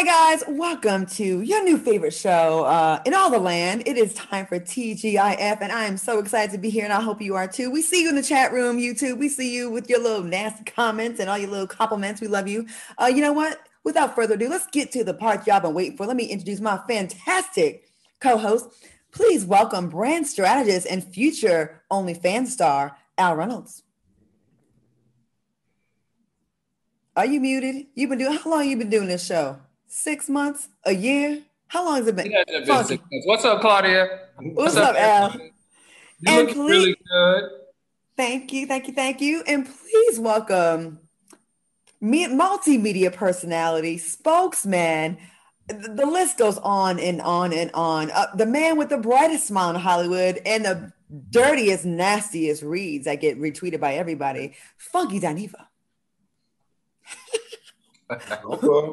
Hey guys, welcome to your new favorite show uh, in all the land. It is time for TGIF, and I am so excited to be here, and I hope you are too. We see you in the chat room, YouTube. We see you with your little nasty comments and all your little compliments. We love you. Uh, you know what? Without further ado, let's get to the part y'all been waiting for. Let me introduce my fantastic co-host. Please welcome brand strategist and future OnlyFans star Al Reynolds. Are you muted? You've been doing how long you been doing this show? Six months? A year? How long has it been? It been six months. What's up, Claudia? What's, What's up, Al? You and look please, really good. Thank you, thank you, thank you. And please welcome me, multimedia personality, spokesman. The list goes on and on and on. Uh, the man with the brightest smile in Hollywood and the dirtiest, nastiest reads that get retweeted by everybody. Funky Dineva.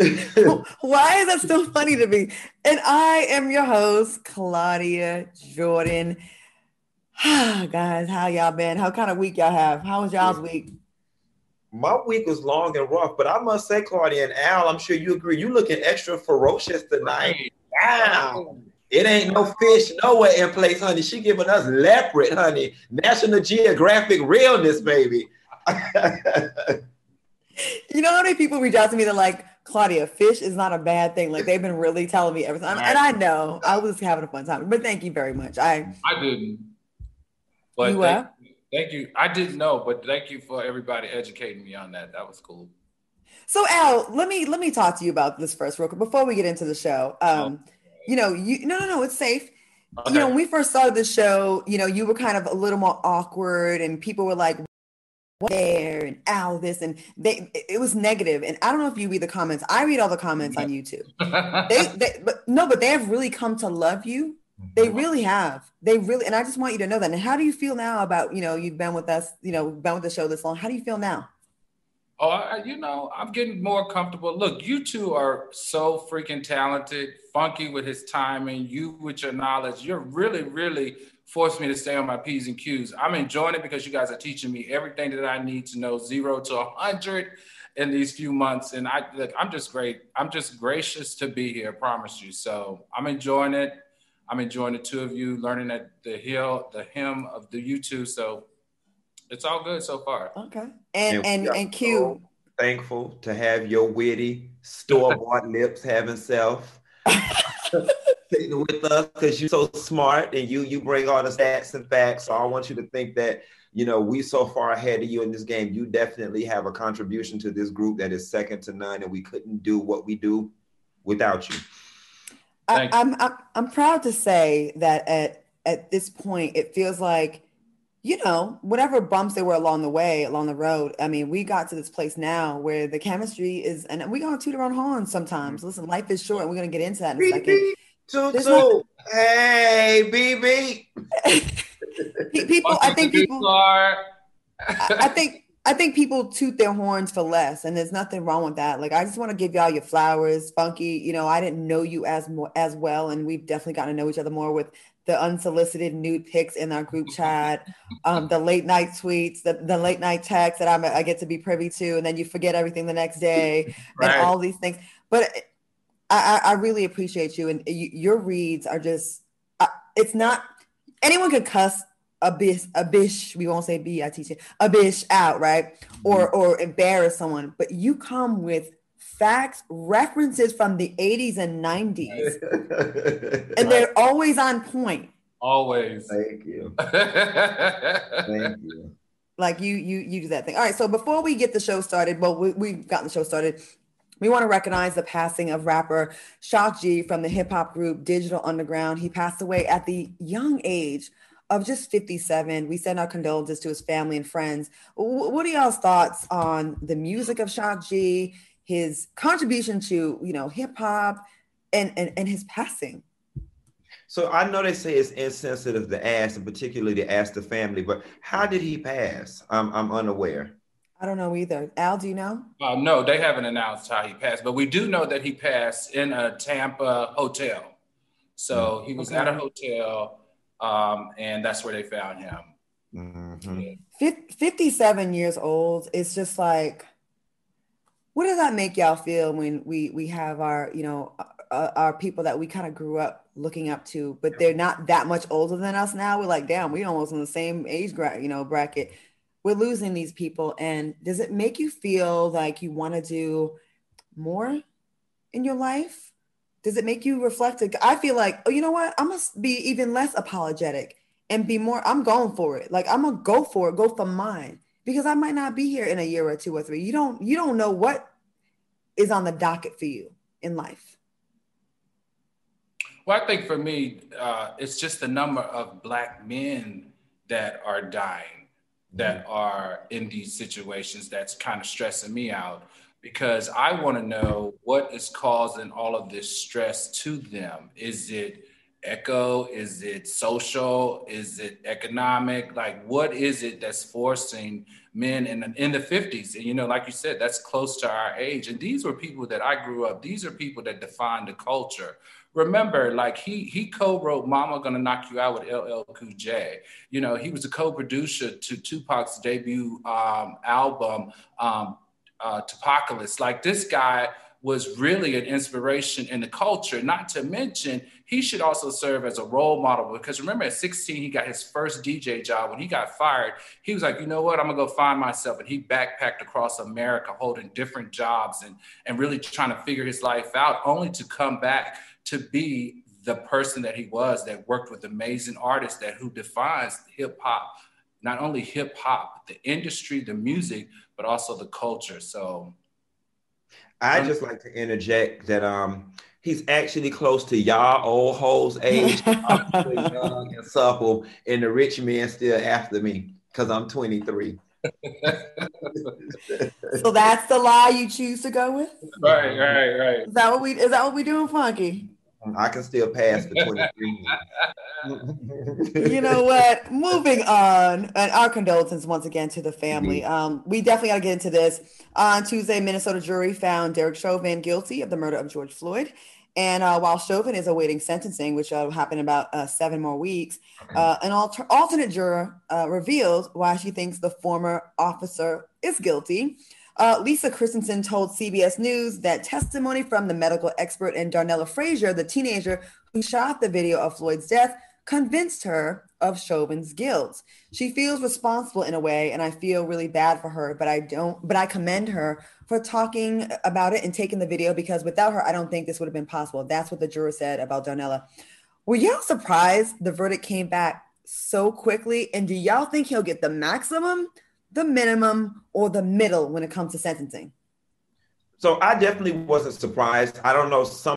Why is that so funny to me? And I am your host, Claudia Jordan. Guys, how y'all been? How kind of week y'all have? How was y'all's week? My week was long and rough, but I must say, Claudia and Al, I'm sure you agree. You looking extra ferocious tonight. Wow. It ain't no fish nowhere in place, honey. She giving us leopard, honey. National Geographic realness, baby. you know how many people reach out to me? They're like, Claudia, fish is not a bad thing. Like they've been really telling me every time. And I know I was having a fun time. But thank you very much. I I didn't. But you thank, thank you. I didn't know, but thank you for everybody educating me on that. That was cool. So Al, let me let me talk to you about this first real quick before we get into the show. Um, oh. you know, you no no no, it's safe. Okay. You know, when we first started the show, you know, you were kind of a little more awkward and people were like, there and all this and they it was negative. And i don't know if you read the comments. I read all the comments on youtube. They, they but no but they have really come to love you. They mm-hmm. really have. They really and i just want you to know that. And how do you feel now about you know you've been with us you know been with the show this long? How do you feel now? Oh I, you know i'm getting more comfortable. Look you two are so freaking talented funky with his timing you with your knowledge. You're really really forced me to stay on my P's and Q's. I'm enjoying it because you guys are teaching me everything that I need to know zero to a hundred in these few months. And I look, I'm just great. I'm just gracious to be here, I promise you. So I'm enjoying it. I'm enjoying the two of you learning at the hill, the hymn of the YouTube. So it's all good so far. Okay. And and and, and Q. thankful to have your witty store-bought lips having self. sitting with us because you're so smart and you you bring all the stats and facts. So I want you to think that you know we so far ahead of you in this game. You definitely have a contribution to this group that is second to none, and we couldn't do what we do without you. I, I'm, I'm I'm proud to say that at at this point it feels like you know, whatever bumps there were along the way, along the road. I mean, we got to this place now where the chemistry is, and we gonna toot our own horns sometimes. Mm-hmm. Listen, life is short, and we're gonna get into that in a second. Toot toot. Hey, BB. people, I think people. I think I think people toot their horns for less, and there's nothing wrong with that. Like, I just want to give y'all your flowers, Funky. You know, I didn't know you as more as well, and we've definitely gotten to know each other more with the unsolicited nude pics in our group chat, um, the late night tweets, the, the late night texts that I'm, I get to be privy to, and then you forget everything the next day, right. and all these things. But I, I really appreciate you, and you, your reads are just. Uh, it's not anyone could cuss a bish, a bish. We won't say b. I teach it a bish out, right? Or mm-hmm. or embarrass someone, but you come with facts, references from the 80s and 90s, and they're always on point. Always. Thank you. Thank you. Like you, you, you do that thing. All right. So before we get the show started, well, we, we've gotten the show started. We want to recognize the passing of rapper Shock G from the hip hop group Digital Underground. He passed away at the young age of just 57. We send our condolences to his family and friends. What are y'all's thoughts on the music of Shock G, his contribution to, you know, hip hop and, and, and his passing? So I know they say it's insensitive to ask, and particularly to ask the family, but how did he pass? I'm, I'm unaware. I don't know either. Al, do you know? Uh, no, they haven't announced how he passed, but we do know that he passed in a Tampa hotel. So mm, he was okay. at a hotel, um, and that's where they found him. Mm-hmm. 57 years old. It's just like, what does that make y'all feel when we we have our you know uh, our people that we kind of grew up looking up to, but they're not that much older than us now? We're like, damn, we almost in the same age you know bracket. We're losing these people, and does it make you feel like you want to do more in your life? Does it make you reflect? I feel like, oh, you know what? I must be even less apologetic and be more. I'm going for it. Like I'm gonna go for it. Go for mine because I might not be here in a year or two or three. You don't you don't know what is on the docket for you in life. Well, I think for me, uh, it's just the number of black men that are dying, that mm-hmm. are in these situations that's kind of stressing me out because I want to know what is causing all of this stress to them. Is it echo? Is it social? Is it economic? Like, what is it that's forcing men in, in the 50s? And, you know, like you said, that's close to our age. And these were people that I grew up, these are people that defined the culture. Remember, like he he co-wrote "Mama Gonna Knock You Out" with LL Cool J. You know, he was a co-producer to Tupac's debut um, album, um, uh. Like this guy was really an inspiration in the culture. Not to mention, he should also serve as a role model because remember at 16 he got his first DJ job. When he got fired, he was like, you know what, I'm gonna go find myself. And he backpacked across America holding different jobs and and really trying to figure his life out, only to come back to be the person that he was that worked with amazing artists that who defines hip hop, not only hip hop, the industry, the music, but also the culture. So I just like to interject that um he's actually close to y'all old hoes age. I'm young and supple, and the rich men still after me because I'm 23. So that's the lie you choose to go with? Right, right, right. Is that what we is that what we doing, Funky? I can still pass the 23. you know what? Moving on, and our condolences once again to the family. Mm-hmm. Um, we definitely got to get into this. On Tuesday, Minnesota jury found Derek Chauvin guilty of the murder of George Floyd. And uh, while Chauvin is awaiting sentencing, which will happen in about uh, seven more weeks, uh, an alter- alternate juror uh, revealed why she thinks the former officer is guilty. Uh, Lisa Christensen told CBS News that testimony from the medical expert and Darnella Frazier, the teenager who shot the video of Floyd's death, convinced her of Chauvin's guilt. She feels responsible in a way, and I feel really bad for her, but I don't, but I commend her for talking about it and taking the video because without her, I don't think this would have been possible. That's what the juror said about Darnella. Were y'all surprised the verdict came back so quickly? And do y'all think he'll get the maximum? the minimum, or the middle when it comes to sentencing? So I definitely wasn't surprised. I don't know, some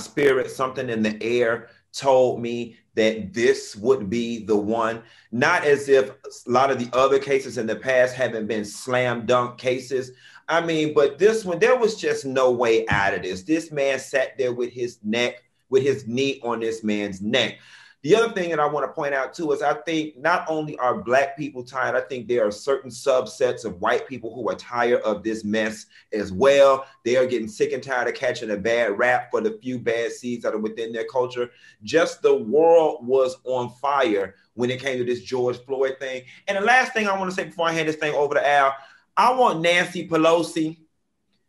spirit, something in the air told me that this would be the one. Not as if a lot of the other cases in the past haven't been slam dunk cases. I mean, but this one, there was just no way out of this. This man sat there with his neck, with his knee on this man's neck. The other thing that I want to point out too is I think not only are black people tired, I think there are certain subsets of white people who are tired of this mess as well. They are getting sick and tired of catching a bad rap for the few bad seeds that are within their culture. Just the world was on fire when it came to this George Floyd thing. And the last thing I want to say before I hand this thing over to Al, I want Nancy Pelosi.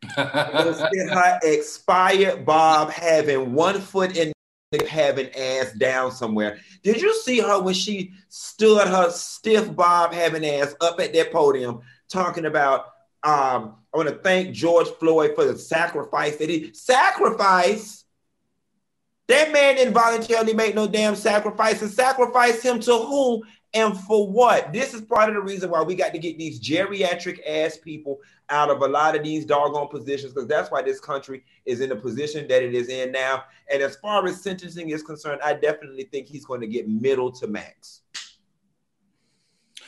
her expired Bob having one foot in having ass down somewhere. Did you see her when she stood her stiff bob having ass up at that podium talking about um, I want to thank George Floyd for the sacrifice that he sacrifice. That man didn't voluntarily make no damn sacrifice and sacrifice him to who and for what? This is part of the reason why we got to get these geriatric ass people out of a lot of these doggone positions because that's why this country is in the position that it is in now. And as far as sentencing is concerned, I definitely think he's going to get middle to max.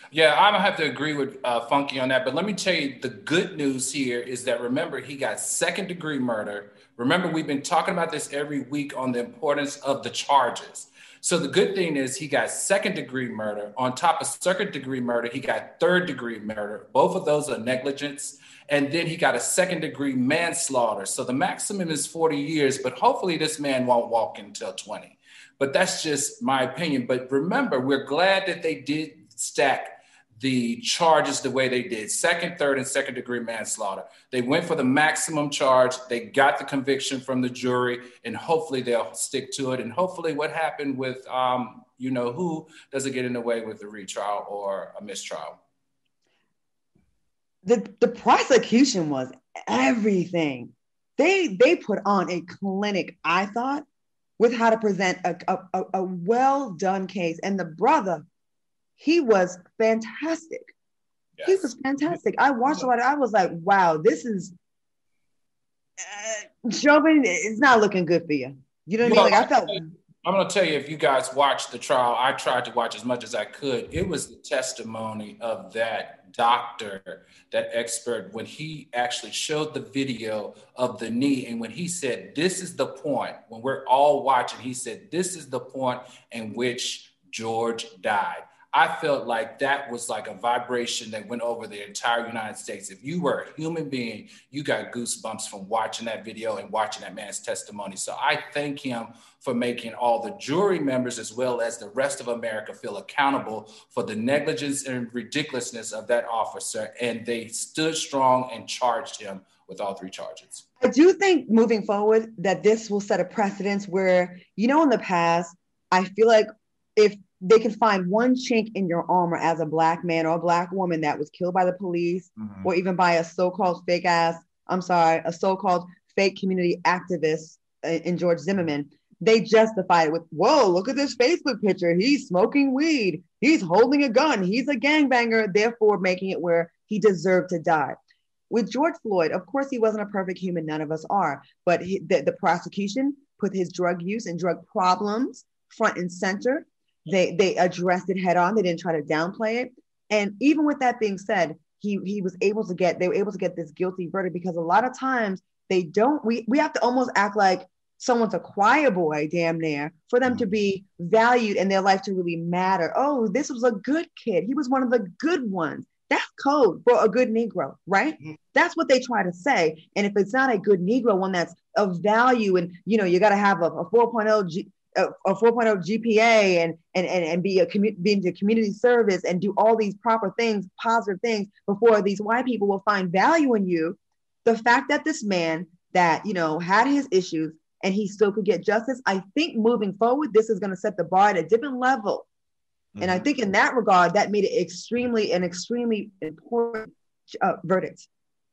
Yeah, I'm gonna have to agree with uh, Funky on that. But let me tell you, the good news here is that remember he got second degree murder. Remember, we've been talking about this every week on the importance of the charges. So the good thing is he got second degree murder. On top of second degree murder, he got third degree murder. Both of those are negligence. And then he got a second degree manslaughter. So the maximum is 40 years, but hopefully this man won't walk until 20. But that's just my opinion. But remember, we're glad that they did stack the charges the way they did second, third, and second degree manslaughter. They went for the maximum charge. They got the conviction from the jury, and hopefully they'll stick to it. And hopefully, what happened with, um, you know, who doesn't get in the way with a retrial or a mistrial? The, the prosecution was everything. They they put on a clinic, I thought, with how to present a, a, a well done case. And the brother he was fantastic. Yes. He was fantastic. I watched a lot. Of, I was like, wow, this is uh, Chauvin. It's not looking good for you. You know what I mean? Like I felt. I'm going to tell you, if you guys watched the trial, I tried to watch as much as I could. It was the testimony of that doctor, that expert, when he actually showed the video of the knee. And when he said, This is the point, when we're all watching, he said, This is the point in which George died. I felt like that was like a vibration that went over the entire United States. If you were a human being, you got goosebumps from watching that video and watching that man's testimony. So I thank him for making all the jury members as well as the rest of America feel accountable for the negligence and ridiculousness of that officer. And they stood strong and charged him with all three charges. I do think moving forward that this will set a precedence where, you know, in the past, I feel like if they can find one chink in your armor as a black man or a black woman that was killed by the police mm-hmm. or even by a so-called fake ass i'm sorry a so-called fake community activist in george zimmerman. They justified it with whoa look at this facebook picture. He's smoking weed. He's holding a gun. He's a gangbanger therefore making it where he deserved to die. With george floyd of course he wasn't a perfect human. None of us are. But he, the, the prosecution put his drug use and drug problems front and center they they addressed it head on. They didn't try to downplay it. And even with that being said, he he was able to get they were able to get this guilty verdict because a lot of times they don't we we have to almost act like someone's a choir boy damn near for them to be valued and their life to really matter. Oh, this was a good kid. He was one of the good ones. That's code for a good Negro, right? Mm-hmm. That's what they try to say. And if it's not a good Negro, one that's of value, and you know, you got to have a, a 4.0 G, a, a 4.0 GPA and and and, and be a commu- be into community service and do all these proper things, positive things before these white people will find value in you. The fact that this man that you know had his issues and he still could get justice, I think moving forward, this is going to set the bar at a different level. Mm-hmm. And I mm-hmm. think in that regard, that made it extremely an extremely important uh, verdict.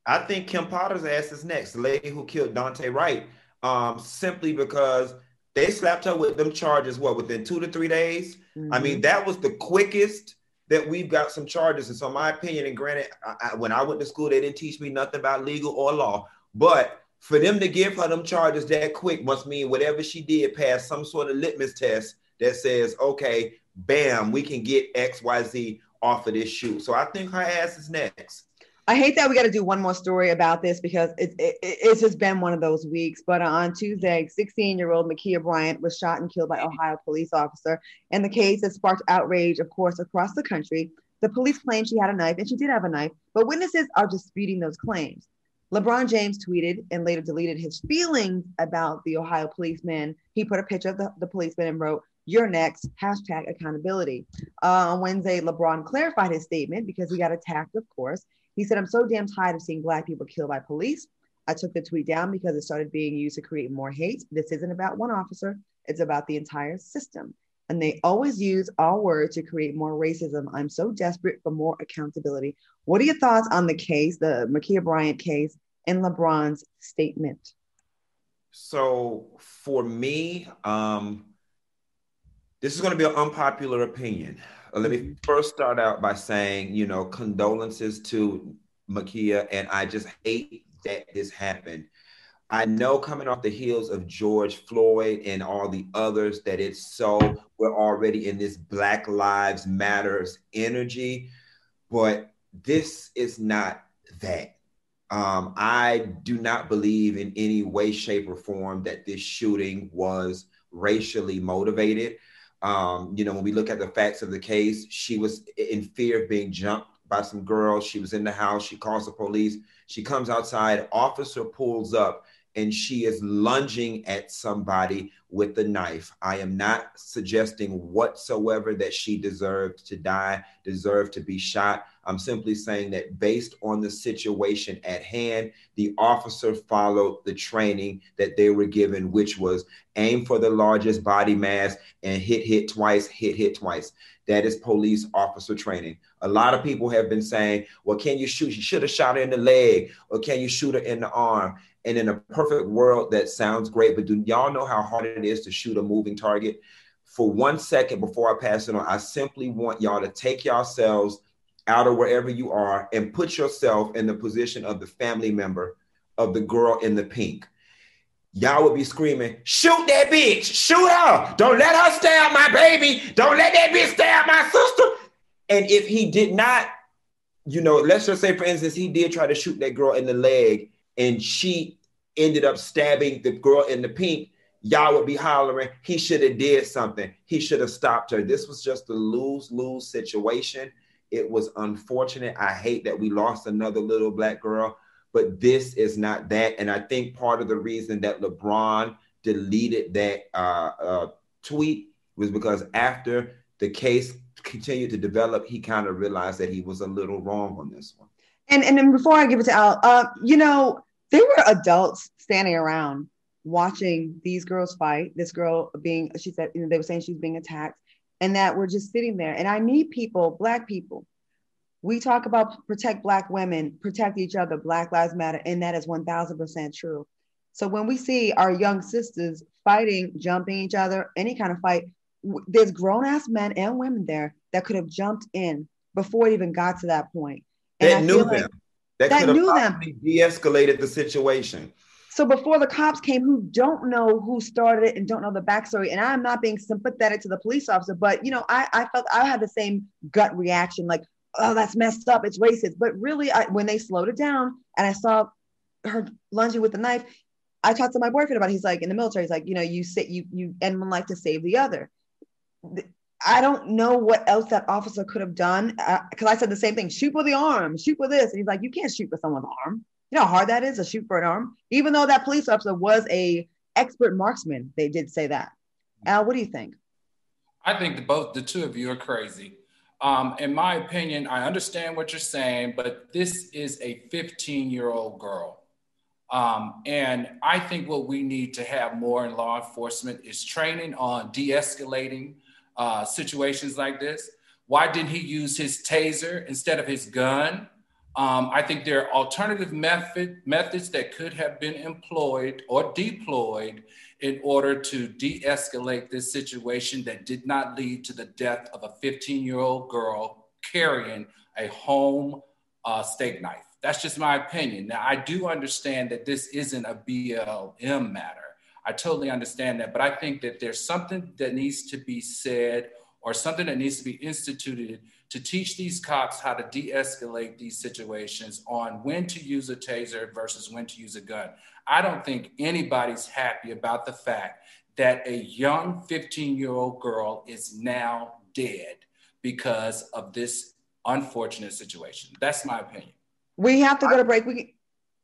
I think Kim Potter's ass is next, the lady who killed Daunte Wright, um, simply because they slapped her with them charges, what, within two to three days? Mm-hmm. I mean, mm-hmm. that was the quickest that we've got some charges. And so, my opinion, and granted, I, I, when I went to school, they didn't teach me nothing about legal or law. But for them to give her them charges that quick must mean whatever she did passed some sort of litmus test that says, okay, bam, we can get XYZ off of this shoot. So I think her ass is next. I hate that we got to do one more story about this because it, it, it's just been one of those weeks. But on Tuesday, 16 year old Ma'Khia Bryant was shot and killed by Ohio police officer. And the case has sparked outrage, of course, across the country. The police claim she had a knife, and she did have a knife, but witnesses are disputing those claims. LeBron James tweeted and later deleted his feelings about the Ohio policeman. He put a picture of the, the policeman and wrote, You're next, hashtag accountability. Uh, on Wednesday, LeBron clarified his statement because he got attacked, of course. He said, I'm so damn tired of seeing Black people killed by police. I took the tweet down because it started being used to create more hate. This isn't about one officer, it's about the entire system. And they always use our words to create more racism. I'm so desperate for more accountability. What are your thoughts on the case, the Ma'Khia Bryant case, and LeBron's statement? So for me, um, this is going to be an unpopular opinion. Uh, let me first start out by saying, you know, condolences to Ma'Khia, and I just hate that this happened. I know coming off the heels of George Floyd and all the others that it's so we're already in this Black Lives Matters energy, but this is not that. Um, I do not believe in any way, shape, or form that this shooting was racially motivated. Um, you know, when we look at the facts of the case, she was in fear of being jumped by some girls. She was in the house. She calls the police. She comes outside. Officer pulls up and she is lunging at somebody with a knife. I am not suggesting whatsoever that she deserved to die, deserved to be shot. I'm simply saying that based on the situation at hand, the officer followed the training that they were given, which was aim for the largest body mass and hit, hit twice, hit, hit twice. That is police officer training. A lot of people have been saying, well, can you shoot? You should have shot her in the leg, or can you shoot her in the arm? And in a perfect world, that sounds great. But do y'all know how hard it is to shoot a moving target? For one second before I pass it on, I simply want y'all to take yourselves out of wherever you are and put yourself in the position of the family member of the girl in the pink. Y'all would be screaming, shoot that bitch, shoot her. Don't let her stab my baby. Don't let that bitch stab my sister. And if he did not, you know, let's just say, for instance, he did try to shoot that girl in the leg and she ended up stabbing the girl in the pink, y'all would be hollering, he should have did something. He should have stopped her. This was just a lose-lose situation. It was unfortunate. I hate that we lost another little black girl, but this is not that. And I think part of the reason that LeBron deleted that uh, uh, tweet was because after the case continued to develop, he kind of realized that he was a little wrong on this one. And and then before I give it to Al, uh, you know, there were adults standing around watching these girls fight. This girl being, she said, you know, they were saying she's being attacked, and that we're just sitting there. And I need people, Black people. We talk about protect Black women, protect each other, Black Lives Matter, and that is 1000% true. So when we see our young sisters fighting, jumping each other, any kind of fight, there's grown ass men and women there that could have jumped in before it even got to that point. And that I knew them. Like that, that knew them. De-escalated the situation. So before the cops came, who don't know who started it and don't know the backstory, and I'm not being sympathetic to the police officer, but you know, I, I felt I had the same gut reaction, like, oh, that's messed up, it's racist. But really, I, when they slowed it down and I saw her lunging with the knife, I talked to my boyfriend about. It. He's like, in the military, he's like, you know, you say you you end one life to save the other. I don't know what else that officer could have done because uh, I said the same thing: shoot with the arm, shoot with this. And he's like, you can't shoot with someone's arm. You know how hard that is to shoot for an arm. Even though that police officer was a expert marksman, they did say that. Al, what do you think? I think both the two of you are crazy. Um, in my opinion, I understand what you're saying, but this is a 15 year old girl. Um, and I think what we need to have more in law enforcement is training on de escalating uh, situations like this? Why didn't he use his taser instead of his gun? Um, I think there are alternative method, methods that could have been employed or deployed in order to de escalate this situation that did not lead to the death of a 15 year old girl carrying a home uh, steak knife. That's just my opinion. Now, I do understand that this isn't a BLM matter. I totally understand that. But I think that there's something that needs to be said or something that needs to be instituted to teach these cops how to de escalate these situations on when to use a taser versus when to use a gun. I don't think anybody's happy about the fact that a young 15 year old girl is now dead because of this unfortunate situation. That's my opinion. We have to go to break. We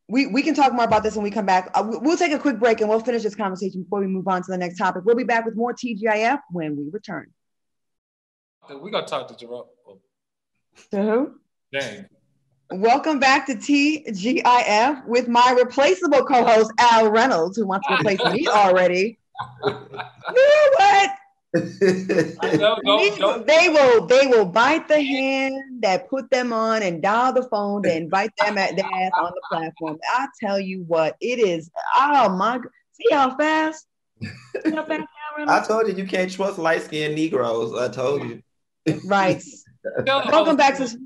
we, we can talk more about this when we come back. Uh, we'll take a quick break and we'll finish this conversation before we move on to the next topic. We'll be back with more TGIF when we return. We're going to talk to Jerome. To who? Dang. Welcome back to TGIF with my replaceable co host, Al Reynolds, who wants to replace me already. you know what? know, They will they will bite the hand that put them on and dial the phone to invite them at their ass on the platform. I tell you what, it is oh my see how fast. See how fast I told you you can't trust light skinned Negroes. I told you. Right. welcome back to okay,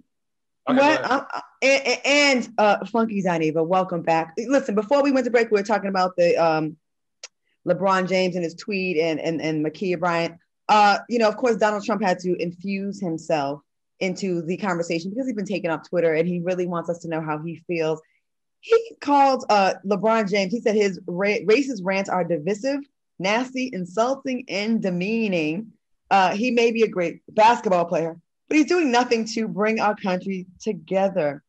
what uh, uh, and, and uh Funky Dineva, welcome back. Listen, before we went to break, we were talking about the um LeBron James and his tweet and and and Ma'Khia Bryant. Uh, you know, of course, Donald Trump had to infuse himself into the conversation because he's been taking off Twitter and he really wants us to know how he feels. He called uh, LeBron James. He said his ra- racist rants are divisive, nasty, insulting, and demeaning. Uh, he may be a great basketball player, but he's doing nothing to bring our country together.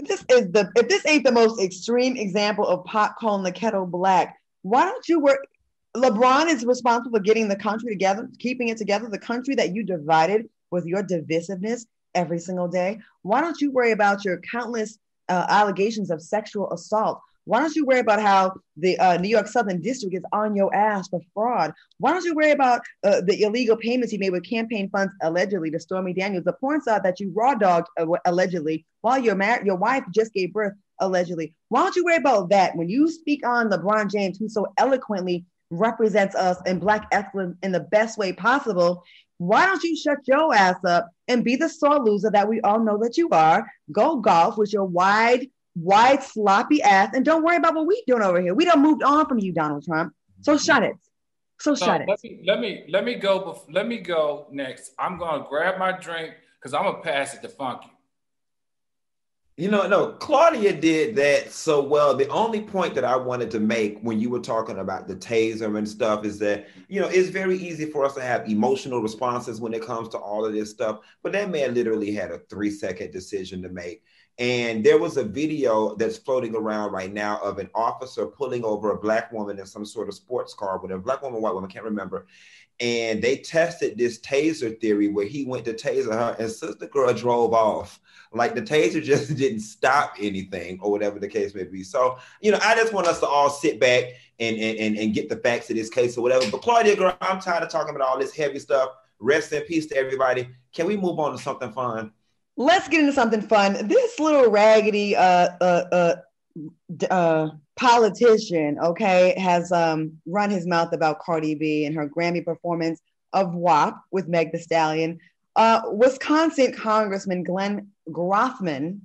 this is the if this ain't the most extreme example of pot calling the kettle black, why don't you work? LeBron is responsible for getting the country together, keeping it together, the country that you divided with your divisiveness every single day. Why don't you worry about your countless uh, allegations of sexual assault? Why don't you worry about how the uh, New York Southern District is on your ass for fraud? Why don't you worry about uh, the illegal payments you made with campaign funds allegedly to Stormy Daniels, the porn star that you raw dogged uh, allegedly while your mar- your wife just gave birth allegedly? Why don't you worry about that when you speak on LeBron James, who so eloquently represents us in Black excellence in the best way possible? Why don't you shut your ass up and be the sore loser that we all know that you are? Go golf with your wide white sloppy ass and don't worry about what we doing over here. We don't moved on from you, Donald Trump. So mm-hmm. shut it. So, so shut let it. Me, let me let me go. Let me go next. I'm gonna grab my drink because I'm gonna pass it to Funky. You know, no, Claudia did that so well. The only point that I wanted to make when you were talking about the taser and stuff is that, you know, it's very easy for us to have emotional responses when it comes to all of this stuff. But that man literally had a three second decision to make. And there was a video that's floating around right now of an officer pulling over a black woman in some sort of sports car, with a black woman, white woman, can't remember. And they tested this taser theory where he went to taser her, and sister girl drove off. Like the taser just didn't stop anything, or whatever the case may be. So, you know, I just want us to all sit back and and, and get the facts of this case or whatever. But Claudia, girl, I'm tired of talking about all this heavy stuff. Rest in peace to everybody. Can we move on to something fun? Let's get into something fun. This little raggedy uh, uh, uh, uh, politician, okay, has um, run his mouth about Cardi B and her Grammy performance of WAP with Meg Thee Stallion. Uh, Wisconsin Congressman Glenn Grothman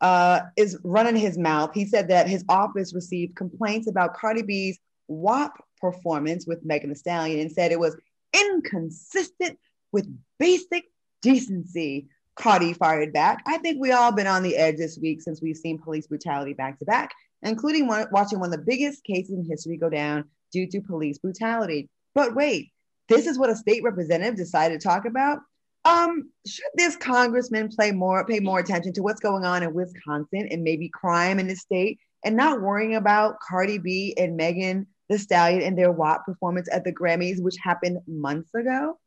uh, is running his mouth. He said that his office received complaints about Cardi B's WAP performance with Megan Thee Stallion and said it was inconsistent with basic decency. Cardi fired back. I think we all been on the edge this week since we've seen police brutality back to back, including one, watching one of the biggest cases in history go down due to police brutality. But wait, this is what a state representative decided to talk about. Um, should this congressman play more, pay more attention to what's going on in Wisconsin and maybe crime in the state, and not worrying about Cardi B and Megan Thee Stallion and their WAP performance at the Grammys, which happened months ago?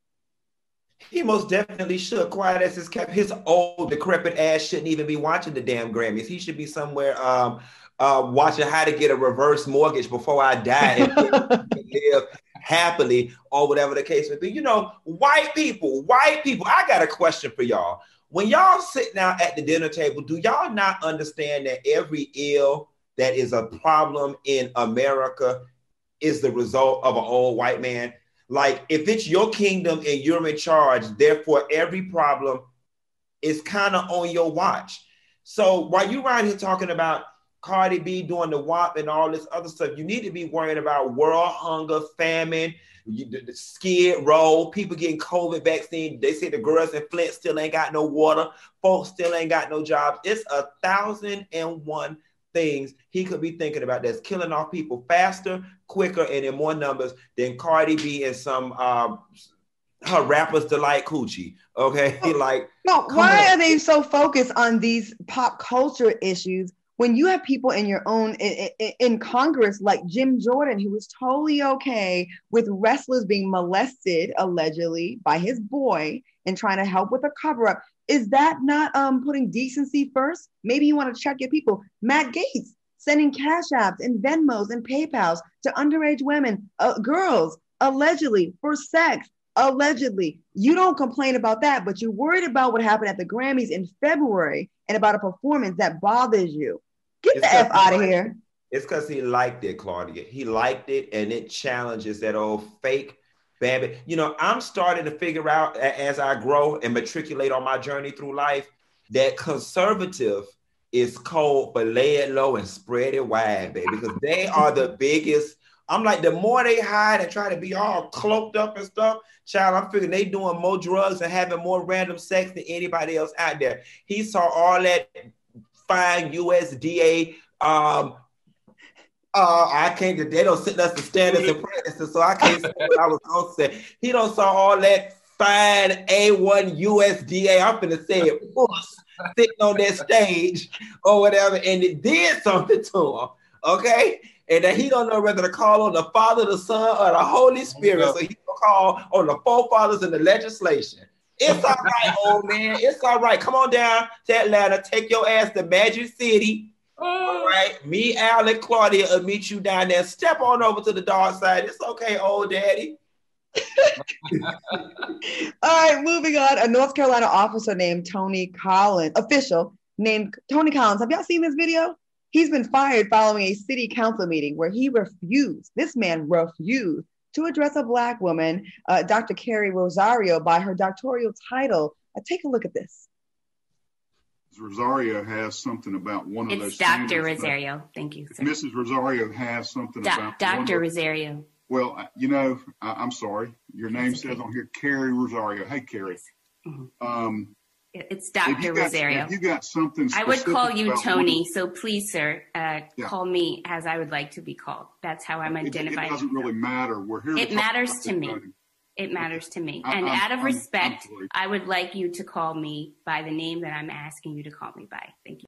He most definitely should. Quiet as his kept. His old decrepit ass shouldn't even be watching the damn Grammys. He should be somewhere um, uh, watching how to get a reverse mortgage before I die and live happily or whatever the case may be. You know, white people, white people. I got a question for y'all. When y'all sit down at the dinner table, do y'all not understand that every ill that is a problem in America is the result of an old white man? Like if it's your kingdom and you're in charge, therefore every problem is kind of on your watch. So while you around here talking about Cardi B doing the WAP and all this other stuff, you need to be worrying about world hunger, famine, the, the skid row, people getting COVID vaccine. They say the girls in Flint still ain't got no water, folks still ain't got no jobs. It's a thousand and one things he could be thinking about that's killing off people faster, quicker, and in more numbers than Cardi B and some um, her rappers delight coochie. Okay, no, like no. Why on. are they so focused on these pop culture issues when you have people in your own in, in, in Congress like Jim Jordan, who was totally okay with wrestlers being molested allegedly by his boy and trying to help with a cover up? Is that not um, putting decency first? Maybe you want to check your people. Matt Gaetz sending cash apps and Venmos and PayPals to underage women, uh, girls, allegedly for sex. Allegedly, you don't complain about that, but you're worried about what happened at the Grammys in February and about a performance that bothers you. Get it's the F out of here. It's because he liked it, Claudia. He liked it, and it challenges that old fake Babbitt. You know, I'm starting to figure out as I grow and matriculate on my journey through life that conservative is cold, but lay it low and spread it wide, baby, because they are the biggest. I'm like, the more they hide and try to be all cloaked up and stuff, child, I'm figuring they doing more drugs and having more random sex than anybody else out there. He saw all that fine USDA um, uh, I can't. They don't sit us the standards and practices, so I can't say what I was gonna say. He don't saw all that fine A1 USDA. I'm gonna say it, puss sitting on that stage or whatever, and it did something to him. Okay, and that he don't know whether to call on the Father, the Son, or the Holy Spirit. So he will call on the forefathers and the legislation. It's all right, old man. It's all right. Come on down to Atlanta. Take your ass to Magic City. All right. Me, Al, and Claudia will meet you down there. Step on over to the dark side. It's okay, old daddy. All right, moving on. A North Carolina officer named Tony Collins, official named Tony Collins. Have y'all seen this video? He's been fired following a city council meeting where he refused, this man refused to address a Black woman, uh, Dr. Carrie Rosario, by her doctoral title. Uh, take a look at this. Rosario has something about one of those. It's Dr. Rosario. Thank you. Sir. Mrs. Rosario has something Do- about Dr. Rosario. Well, you know, I, am sorry. Your name okay. says on here, Carrie Rosario. Hey, Carrie. Mm-hmm. Um, it's Dr. Rosario. you got something. I would call you Tony, so please, sir, uh, yeah. call me as I would like to be called. That's how I'm identifying. It, doesn't really matter. We're here. It matters to me. It matters to me. I, and I'm, out of respect, I'm, I'm I would like you to call me by the name that I'm asking you to call me by. Thank you.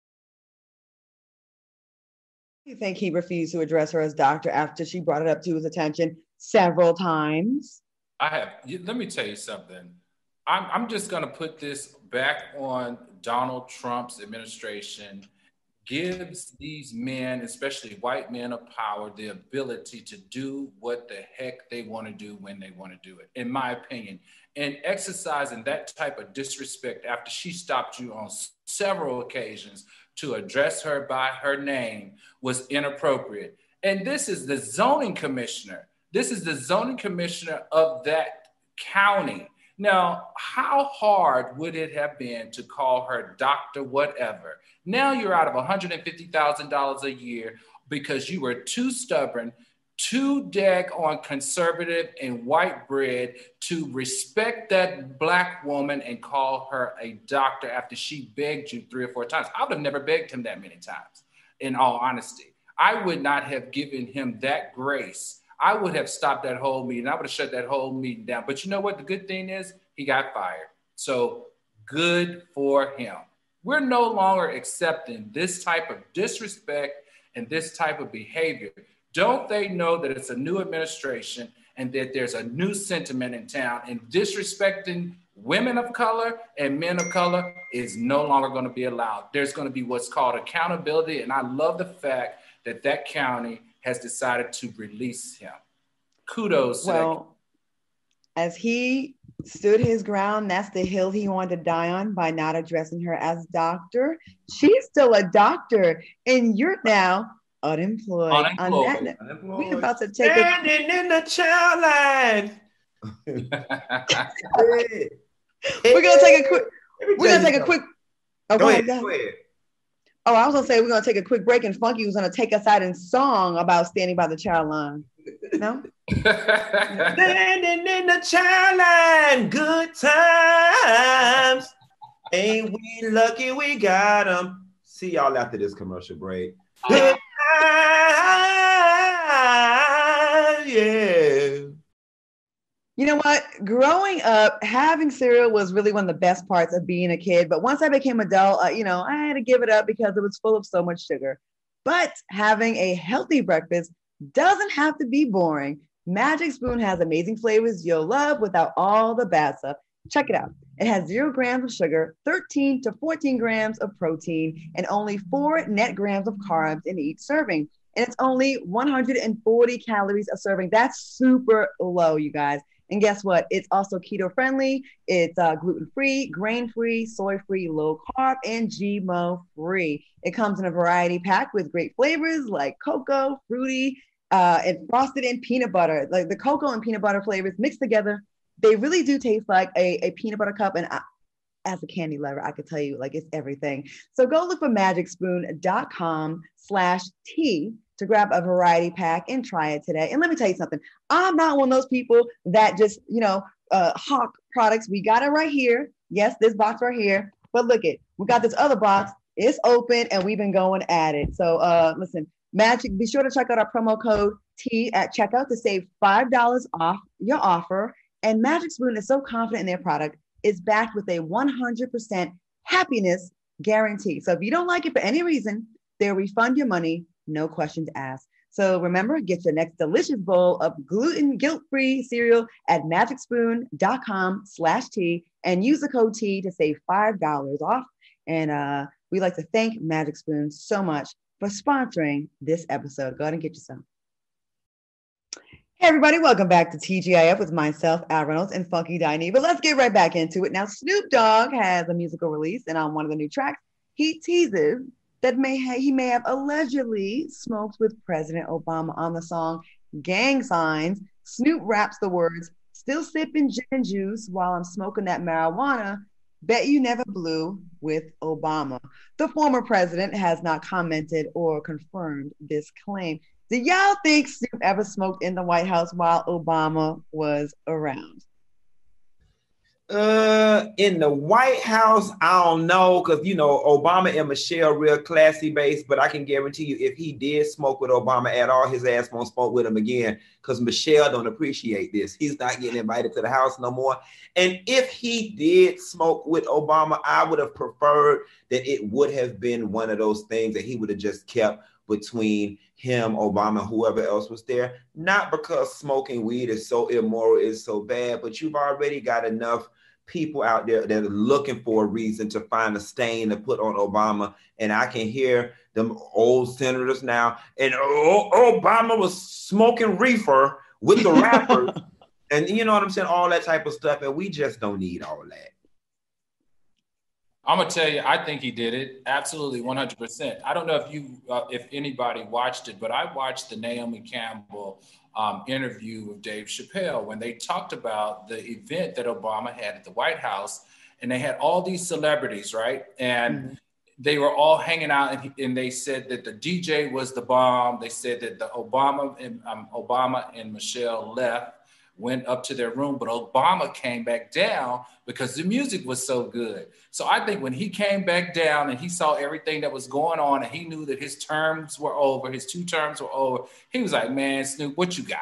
You think he refused to address her as doctor after she brought it up to his attention several times? I have. Let me tell you something. I'm, I'm just going to put this back on Donald Trump's administration gives these men, especially white men of power, the ability to do what the heck they want to do when they want to do it, in my opinion. And exercising that type of disrespect after she stopped you on several occasions to address her by her name was inappropriate. And this is the zoning commissioner. This is the zoning commissioner of that county. Now, how hard would it have been to call her doctor whatever? Now you're out of $150,000 a year because you were too stubborn, too deck on conservative and white bread to respect that black woman and call her a doctor after she begged you three or four times. I would have never begged him that many times, in all honesty. I would not have given him that grace. I would have stopped that whole meeting. I would have shut that whole meeting down. But you know what? The good thing is he got fired. So good for him. We're no longer accepting this type of disrespect and this type of behavior. Don't they know that it's a new administration and that there's a new sentiment in town and disrespecting women of color and men of color is no longer going to be allowed. There's going to be what's called accountability. And I love the fact that that county has decided to release him. Kudos. Well, as he stood his ground. That's the hill he wanted to die on by not addressing her as doctor. She's still a doctor, and you're now unemployed. Unemployed. unemployed. We're about to take Standing a... in the child line. we're gonna take a quick. We're gonna take a quick. Oh, go, ahead, go ahead. Oh, I was gonna say we're gonna take a quick break, and Funky was gonna take us out in song about standing by the child line. No. Standing in the child line, good times. Ain't we lucky we got them? See y'all after this commercial break. Uh-huh. Good times, yeah. You know what? Growing up, having cereal was really one of the best parts of being a kid. But once I became adult, uh, you know, I had to give it up because it was full of so much sugar. But having a healthy breakfast doesn't have to be boring. Magic Spoon has amazing flavors you'll love without all the bad stuff. Check it out. It has zero grams of sugar, 13 to 14 grams of protein, and only four net grams of carbs in each serving. And it's only 140 calories a serving. That's super low, you guys. And guess what? It's also keto friendly. It's uh, gluten free, grain free, soy free, low carb, and GMO free. It comes in a variety pack with great flavors like cocoa, fruity, uh, and frosted in peanut butter. Like the cocoa and peanut butter flavors mixed together, they really do taste like a, a peanut butter cup. And I, as a candy lover, I could tell you like it's everything. So go look for magicspoon.com slash tea to grab a variety pack and try it today. And let me tell you something. I'm not one of those people that just, you know, uh, hawk products. We got it right here. Yes, this box right here. But look it, we got this other box. It's open and we've been going at it. So uh, listen, Magic, be sure to check out our promo code T at checkout to save $5 off your offer. And Magic Spoon is so confident in their product, it's backed with a 100% happiness guarantee. So if you don't like it for any reason, they'll refund your money, no questions asked. So remember, get your next delicious bowl of gluten guilt-free cereal at magicspoon.com slash tea and use the code T to save $5 off. And uh, we'd like to thank Magic Spoon so much for sponsoring this episode. Go ahead and get you some. Hey everybody, welcome back to TGIF with myself, Al Reynolds, and Funky Diney. But let's get right back into it. Now, Snoop Dogg has a musical release, and on one of the new tracks, he teases that may ha- he may have allegedly smoked with President Obama on the song Gang Signs. Snoop raps the words, still sipping gin and juice while I'm smoking that marijuana. Bet you never blew with Obama. The former president has not commented or confirmed this claim. Do y'all think Snoop ever smoked in the White House while Obama was around? Uh, in the White House, I don't know, cause you know Obama and Michelle real classy base, but I can guarantee you, if he did smoke with Obama at all, his ass won't smoke with him again, cause Michelle don't appreciate this. He's not getting invited to the house no more. And if he did smoke with Obama, I would have preferred that it would have been one of those things that he would have just kept between him, Obama, whoever else was there. Not because smoking weed is so immoral, is so bad, but you've already got enough people out there that are looking for a reason to find a stain to put on Obama. And I can hear them old senators now. And oh, Obama was smoking reefer with the rappers. and you know what I'm saying? All that type of stuff. And we just don't need all that. I'm gonna tell you, I think he did it absolutely 100. percent I don't know if you, uh, if anybody watched it, but I watched the Naomi Campbell um, interview with Dave Chappelle when they talked about the event that Obama had at the White House, and they had all these celebrities, right? And mm-hmm. they were all hanging out, and, and, they said that the DJ was the bomb. They said that the Obama and um, Obama and Michelle left went up to their room, but Obama came back down because the music was so good. So I think when he came back down and he saw everything that was going on and he knew that his terms were over, his two terms were over, he was like, man, Snoop, what you got?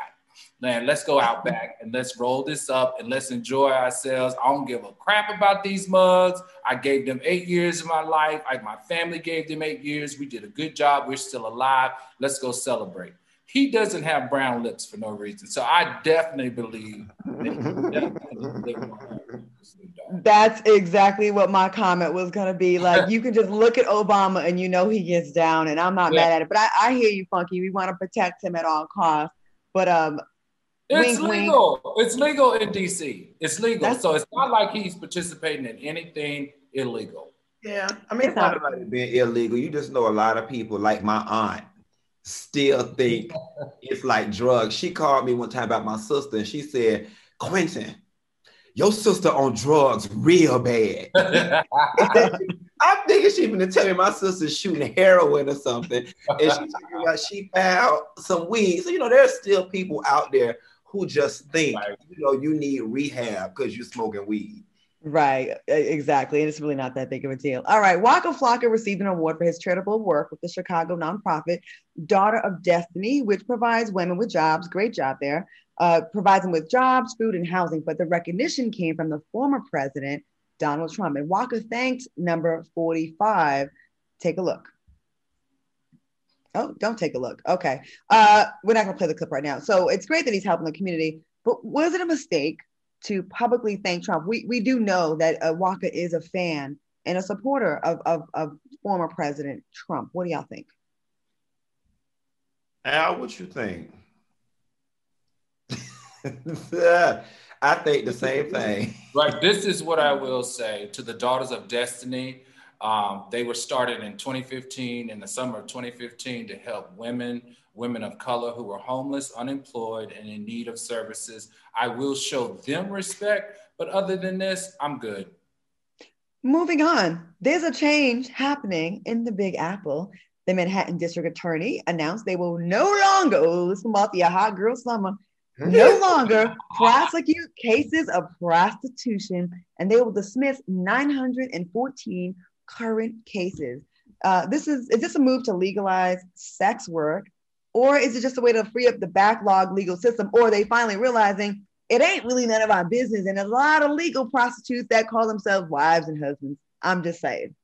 Man, let's go out back and let's roll this up and let's enjoy ourselves. I don't give a crap about these mugs. I gave them eight years of my life. I, my family gave them eight years. We did a good job. We're still alive. Let's go celebrate he doesn't have brown lips for no reason. So I definitely believe That's exactly what my comment was going to be. Like, you can just look at Obama and you know he gets down, and I'm not yeah. mad at it. But I, I hear you, Funky. We want to protect him at all costs. But um, it's wink, legal. Wink. It's legal in DC. It's legal. That's, so it's not like he's participating in anything illegal. Yeah, I mean, it's not about it being illegal. You just know a lot of people, like my aunt still think it's like drugs. She called me one time about my sister and she said, Quentin, your sister on drugs real bad. I'm thinking she's gonna tell me my sister's shooting heroin or something. And she's talking about she found some weed. So, you know, there's still people out there who just think, you know, you need rehab because you're smoking weed. Right, exactly. And it's really not that big of a deal. All right. Waka Flocka received an award for his charitable work with the Chicago nonprofit Daughter of Destiny, which provides women with jobs. Great job there. Uh, provides them with jobs, food, and housing. But the recognition came from the former president, Donald Trump. And Waka thanked number 45. Take a look. Oh, don't take a look. Okay. Uh, we're not going to play the clip right now. So it's great that he's helping the community. But was it a mistake to publicly thank Trump. We, we do know that uh, Waka is a fan and a supporter of, of, of former President Trump. What do y'all think? Al, what you think? I think the same thing. Right. This is what I will say to the Daughters of Destiny. Um, they were started in 2015, in the summer of 2015, to help women women of color who are homeless, unemployed, and in need of services. I will show them respect, but other than this, I'm good. Moving on, there's a change happening in the Big Apple. The Manhattan District Attorney announced they will no longer, oh, listen about the hot girl summer, no longer prosecute cases of prostitution, and they will dismiss 914 current cases. Uh, this is is this a move to legalize sex work or is it just a way to free up the backlog legal system? Or are they finally realizing it ain't really none of our business? And a lot of legal prostitutes that call themselves wives and husbands. I'm just saying.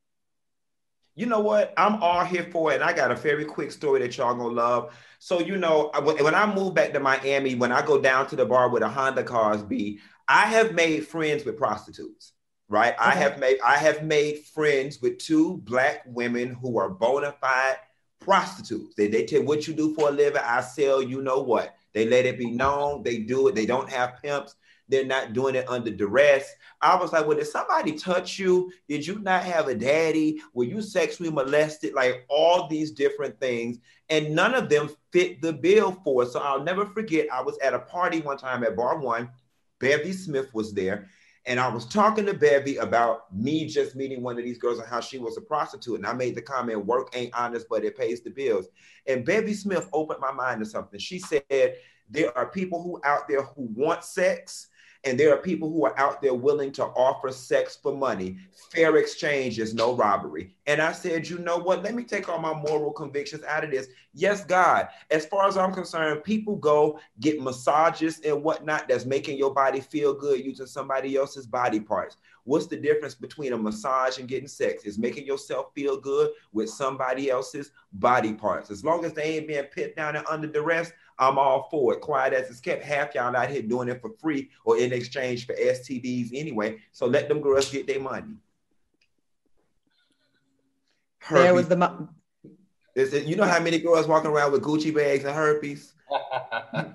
you know what? I'm all here for it. And I got a very quick story that y'all gonna love. So, you know, when I move back to Miami, when I go down to the bar with a Honda cars be, I have made friends with prostitutes, right? Okay. I have made I have made friends with two black women who are bona fide prostitutes. They, they tell what you do for a living. I sell, you know what. They let it be known. They do it. They don't have pimps. They're not doing it under duress. I was like, well, did somebody touch you? Did you not have a daddy? Were you sexually molested? Like all these different things. And none of them fit the bill for it. So I'll never forget, I was at a party one time at Bar One. Bevy Smith was there. And I was talking to Bevy about me just meeting one of these girls and how she was a prostitute. And I made the comment, work ain't honest, but it pays the bills. And Bevy Smith opened my mind to something. She said, there are people who out there who want sex and there are people who are out there willing to offer sex for money. Fair exchange is no robbery. And I said, you know what? Let me take all my moral convictions out of this. Yes, God, as far as I'm concerned, people go get massages and whatnot that's making your body feel good using somebody else's body parts. What's the difference between a massage and getting sex? Is making yourself feel good with somebody else's body parts. As long as they ain't being pit down and under duress, I'm all for it. Quiet as it's kept, half y'all out here doing it for free or in exchange for STDs anyway. So let them girls get their money. Herpes. There was the. It, you know how many girls walking around with Gucci bags and herpes?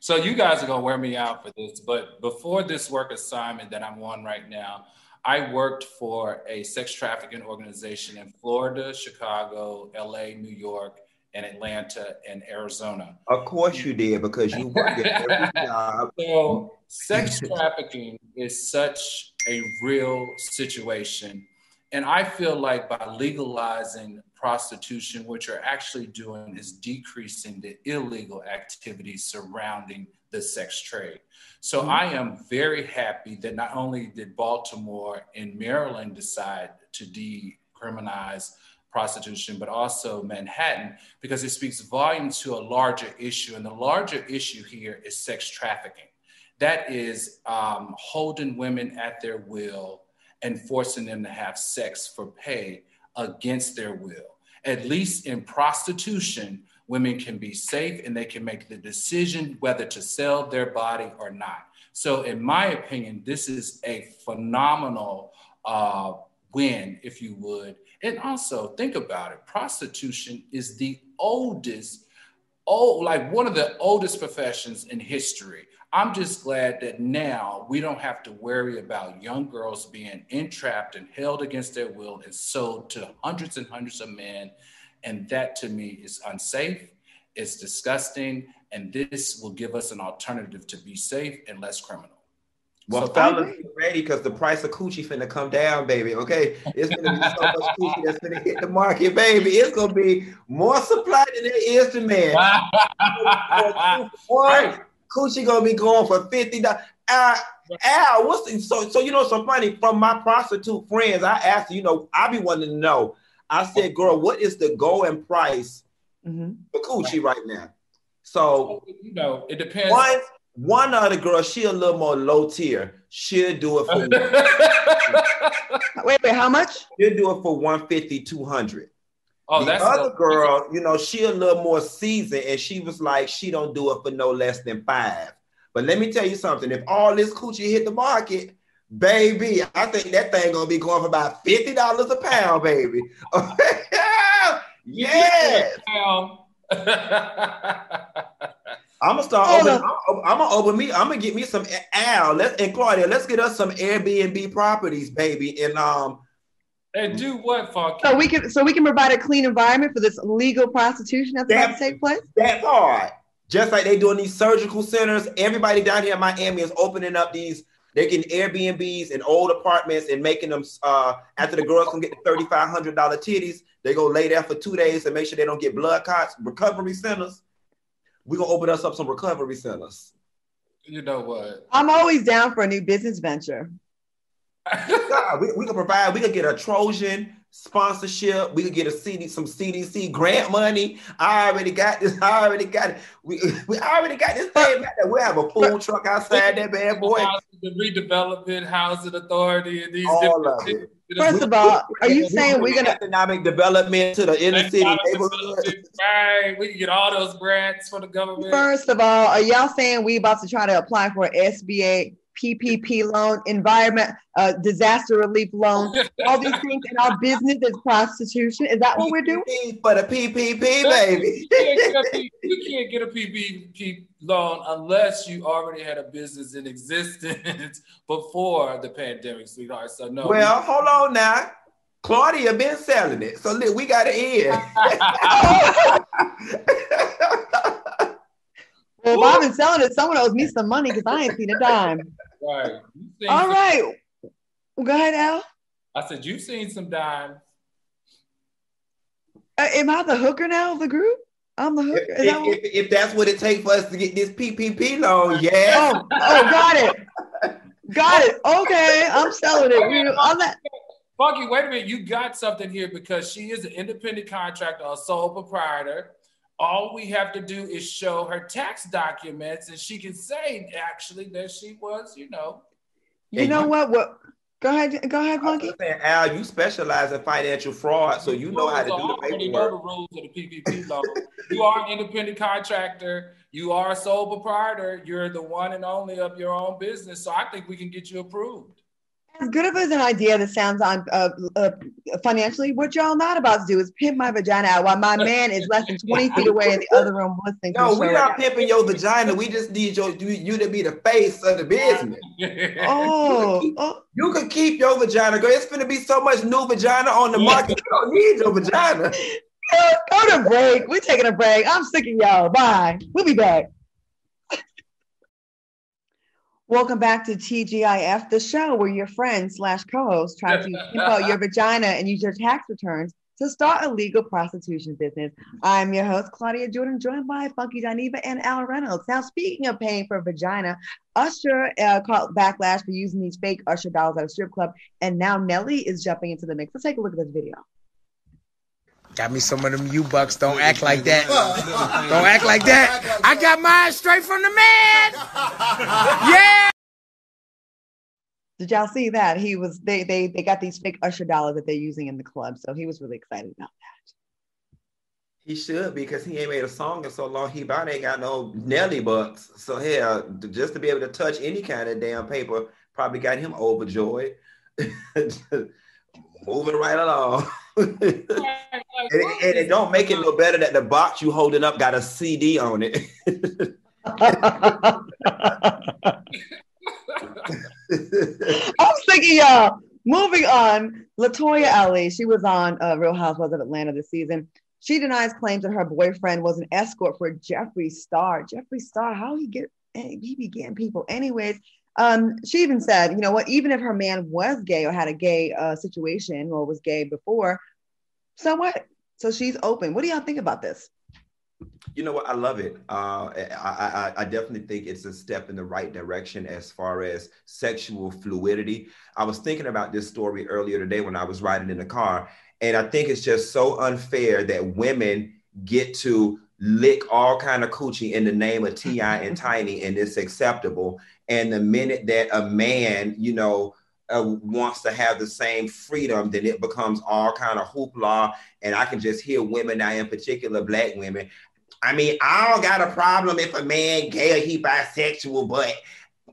so you guys are gonna wear me out for this, but before this work assignment that I'm on right now, I worked for a sex trafficking organization in Florida, Chicago, LA, New York, and Atlanta and Arizona. Of course you did because you worked at every job. So sex trafficking is such a real situation. And I feel like by legalizing prostitution, what you're actually doing is decreasing the illegal activities surrounding the sex trade. So mm-hmm. I am very happy that not only did Baltimore and Maryland decide to decriminalize prostitution, but also Manhattan, because it speaks volumes to a larger issue. And the larger issue here is sex trafficking. That is um, holding women at their will and forcing them to have sex for pay against their will. At least in prostitution, women can be safe and they can make the decision whether to sell their body or not. So, in my opinion, this is a phenomenal uh, win, if you would, and also think about it prostitution is the oldest, oh, like one of the oldest professions in history. I'm just glad that now we don't have to worry about young girls being entrapped and held against their will and sold to hundreds and hundreds of men. And that to me is unsafe, it's disgusting, and this will give us an alternative to be safe and less criminal. Well, so fellas, get ready because the price of coochie finna come down, baby. Okay, it's gonna be so much coochie that's gonna hit the market, baby. It's gonna be more supply than there is demand. One coochie gonna be going for fifty dollars. Uh, Al, what's the, so so? You know, some funny from my prostitute friends. I asked, you know, I be wanting to know. I said, girl, what is the going price mm-hmm. for coochie right now? So you know, it depends. One one other girl, she a little more low tier. She'll do it for wait, wait, how much? She'll do it for 150, 200. Oh, the that's other girl, you know, she a little more seasoned, and she was like, she don't do it for no less than five. But let me tell you something: if all this coochie hit the market, baby, I think that thing gonna be going for about fifty dollars a pound, baby. yes. I'm gonna start. Opening, I'm, I'm, gonna open me. I'm gonna get me some Al. Let's and Claudia. Let's get us some Airbnb properties, baby. And um, and do what, fuck? So we can so we can provide a clean environment for this legal prostitution that's that, about to take place. That's hard. Just like they doing these surgical centers. Everybody down here in Miami is opening up these. They're getting Airbnbs and old apartments and making them. Uh, after the girls can get the thirty five hundred dollar titties, they go lay there for two days and make sure they don't get blood clots. Recovery centers we're gonna open us up some recovery centers. You know what? I'm always down for a new business venture. God, we, we can provide, we can get a Trojan sponsorship. We could get a CD, some CDC grant money. I already got this. I already got it. We, we already got this thing back there. We have a food truck outside that bad boy. The redevelopment housing authority and these all of it. First of all, are you saying we're gonna economic development to the inner city neighborhood? Right, we can get all those grants for the government. First of all, are y'all saying we about to try to apply for SBA PPP loan, environment, uh, disaster relief loan, all these things and our business is prostitution. Is that what we're doing? For the PPP, baby. you can't get a PPP loan unless you already had a business in existence before the pandemic, sweetheart. So no. Well, hold on now. Claudia been selling it, so look, we got it in. well, if I've been selling it, someone owes me some money because I ain't seen a dime. Right. All right. Well, go ahead, Al. I said you've seen some dimes. Uh, am I the hooker now of the group? I'm the hooker. If, that if, if, that's what it takes for us to get this PPP loan, yeah. Oh, oh, got it. Got it. Okay, I'm selling it. You I'm not. Funky, wait a minute. You got something here because she is an independent contractor, a sole proprietor. All we have to do is show her tax documents, and she can say actually that she was, you know. You know what? What? Go ahead. Go ahead, Monkey. Saying, Al, you specialize in financial fraud, so you know how to do the paperwork. know the rules of the PPP law. you are an independent contractor. You are a sole proprietor. You're the one and only of your own business. So I think we can get you approved as good of as an idea that sounds on uh, uh, financially, what y'all not about to do is pimp my vagina out while my man is less than 20 feet away in the other room listening. No, we're not pimping your vagina. We just need your, you to be the face of the business. oh, oh. You can keep your vagina, girl. It's going to be so much new vagina on the market. You don't need your vagina. Go to break. We're taking a break. I'm sick of y'all. Bye. We'll be back. Welcome back to TGIF, the show where your friends slash co-hosts try to pimp out your vagina and use your tax returns to start a legal prostitution business. I'm your host, Claudia Jordan, joined by Funky Dineva and Al Reynolds. Now, speaking of paying for vagina, Usher uh, caught backlash for using these fake Usher dolls at a strip club, and now Nelly is jumping into the mix. Let's take a look at this video. Got me some of them U bucks. Don't act like that. Don't act like that. I got mine straight from the man. Yeah. Did y'all see that? He was they they they got these fake Usher dollars that they're using in the club. So he was really excited about that. He should because he ain't made a song in so long. He about ain't got no Nelly bucks. So yeah, just to be able to touch any kind of damn paper probably got him overjoyed. Moving right along. And, it, and, it, don't make it no better that the box you holding up got a CD on it. I'm thinking, y'all. Moving on, Latoya Ali, she was on uh, Real Housewives of Atlanta this season. She denies claims that her boyfriend was an escort for Jeffree Star. Jeffree Star, how he get he be getting people anyways. Um, she even said, you know what, even if her man was gay or had a gay uh, situation or was gay before, so what? So she's open. What do y'all think about this? You know what? I love it. Uh, I, I, I, definitely think it's a step in the right direction as far as sexual fluidity. I was thinking about this story earlier today when I was riding in the car, and I think it's just so unfair that women get to lick all kind of coochie in the name of Ti and Tiny, and it's acceptable. And the minute that a man, you know, uh, wants to have the same freedom, then it becomes all kind of hoopla. And I can just hear women now, in particular black women. I mean, I don't got a problem if a man gay or he bisexual, but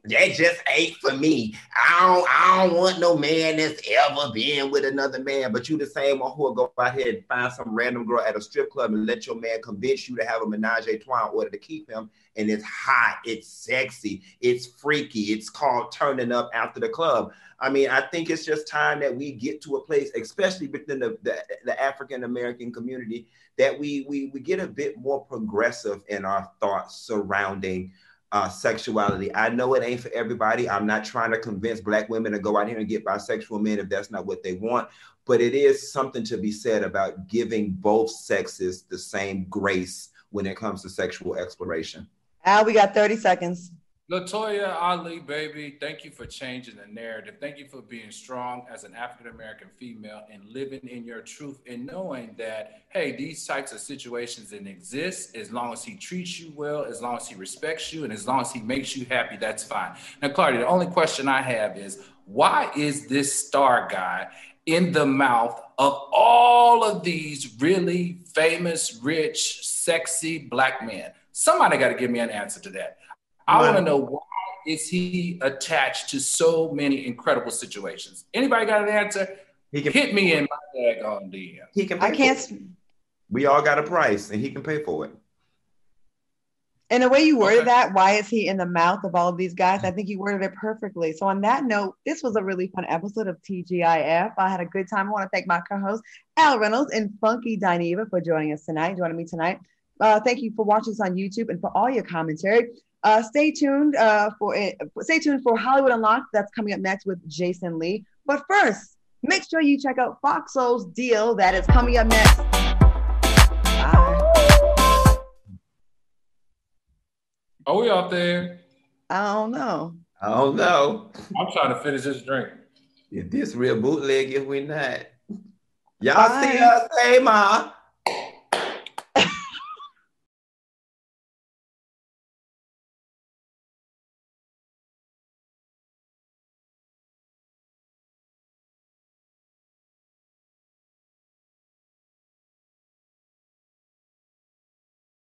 that just ain't for me. I don't, I don't want no man that's ever been with another man. But you the same one who will go out here and find some random girl at a strip club and let your man convince you to have a menage a trois in order to keep him. And it's hot, it's sexy, it's freaky, it's called turning up after the club. I mean, I think it's just time that we get to a place, especially within the, the, the African American community, that we, we we get a bit more progressive in our thoughts surrounding uh, sexuality. I know it ain't for everybody. I'm not trying to convince black women to go out here and get bisexual men if that's not what they want. But it is something to be said about giving both sexes the same grace when it comes to sexual exploration. Al, we got 30 seconds. Latoya Ali, baby, thank you for changing the narrative. Thank you for being strong as an African American female and living in your truth and knowing that, hey, these types of situations didn't exist. As long as he treats you well, as long as he respects you, and as long as he makes you happy, that's fine. Now, Claudia, the only question I have is why is this star guy in the mouth of all of these really famous, rich, sexy black men? Somebody got to give me an answer to that. I want to know why is he attached to so many incredible situations? Anybody got an answer? He can hit me in my bag on DM. He can. I can't. We all got a price, and he can pay for it. And the way you worded okay. that, why is he in the mouth of all of these guys? I think you worded it perfectly. So, on that note, this was a really fun episode of TGIF. I had a good time. I want to thank my co host, Al Reynolds and Funky Dineva, for joining us tonight, joining me tonight. Uh, thank you for watching us on YouTube and for all your commentary. Uh, stay tuned uh, for it. Stay tuned for Hollywood Unlocked. That's coming up next with Jason Lee. But first, make sure you check out Fox Soul's deal that is coming up next. Bye. Are we out there? I don't know. I don't know. I'm trying to finish this drink. If this real bootleg, if we not. Y'all Bye. see us, hey ma.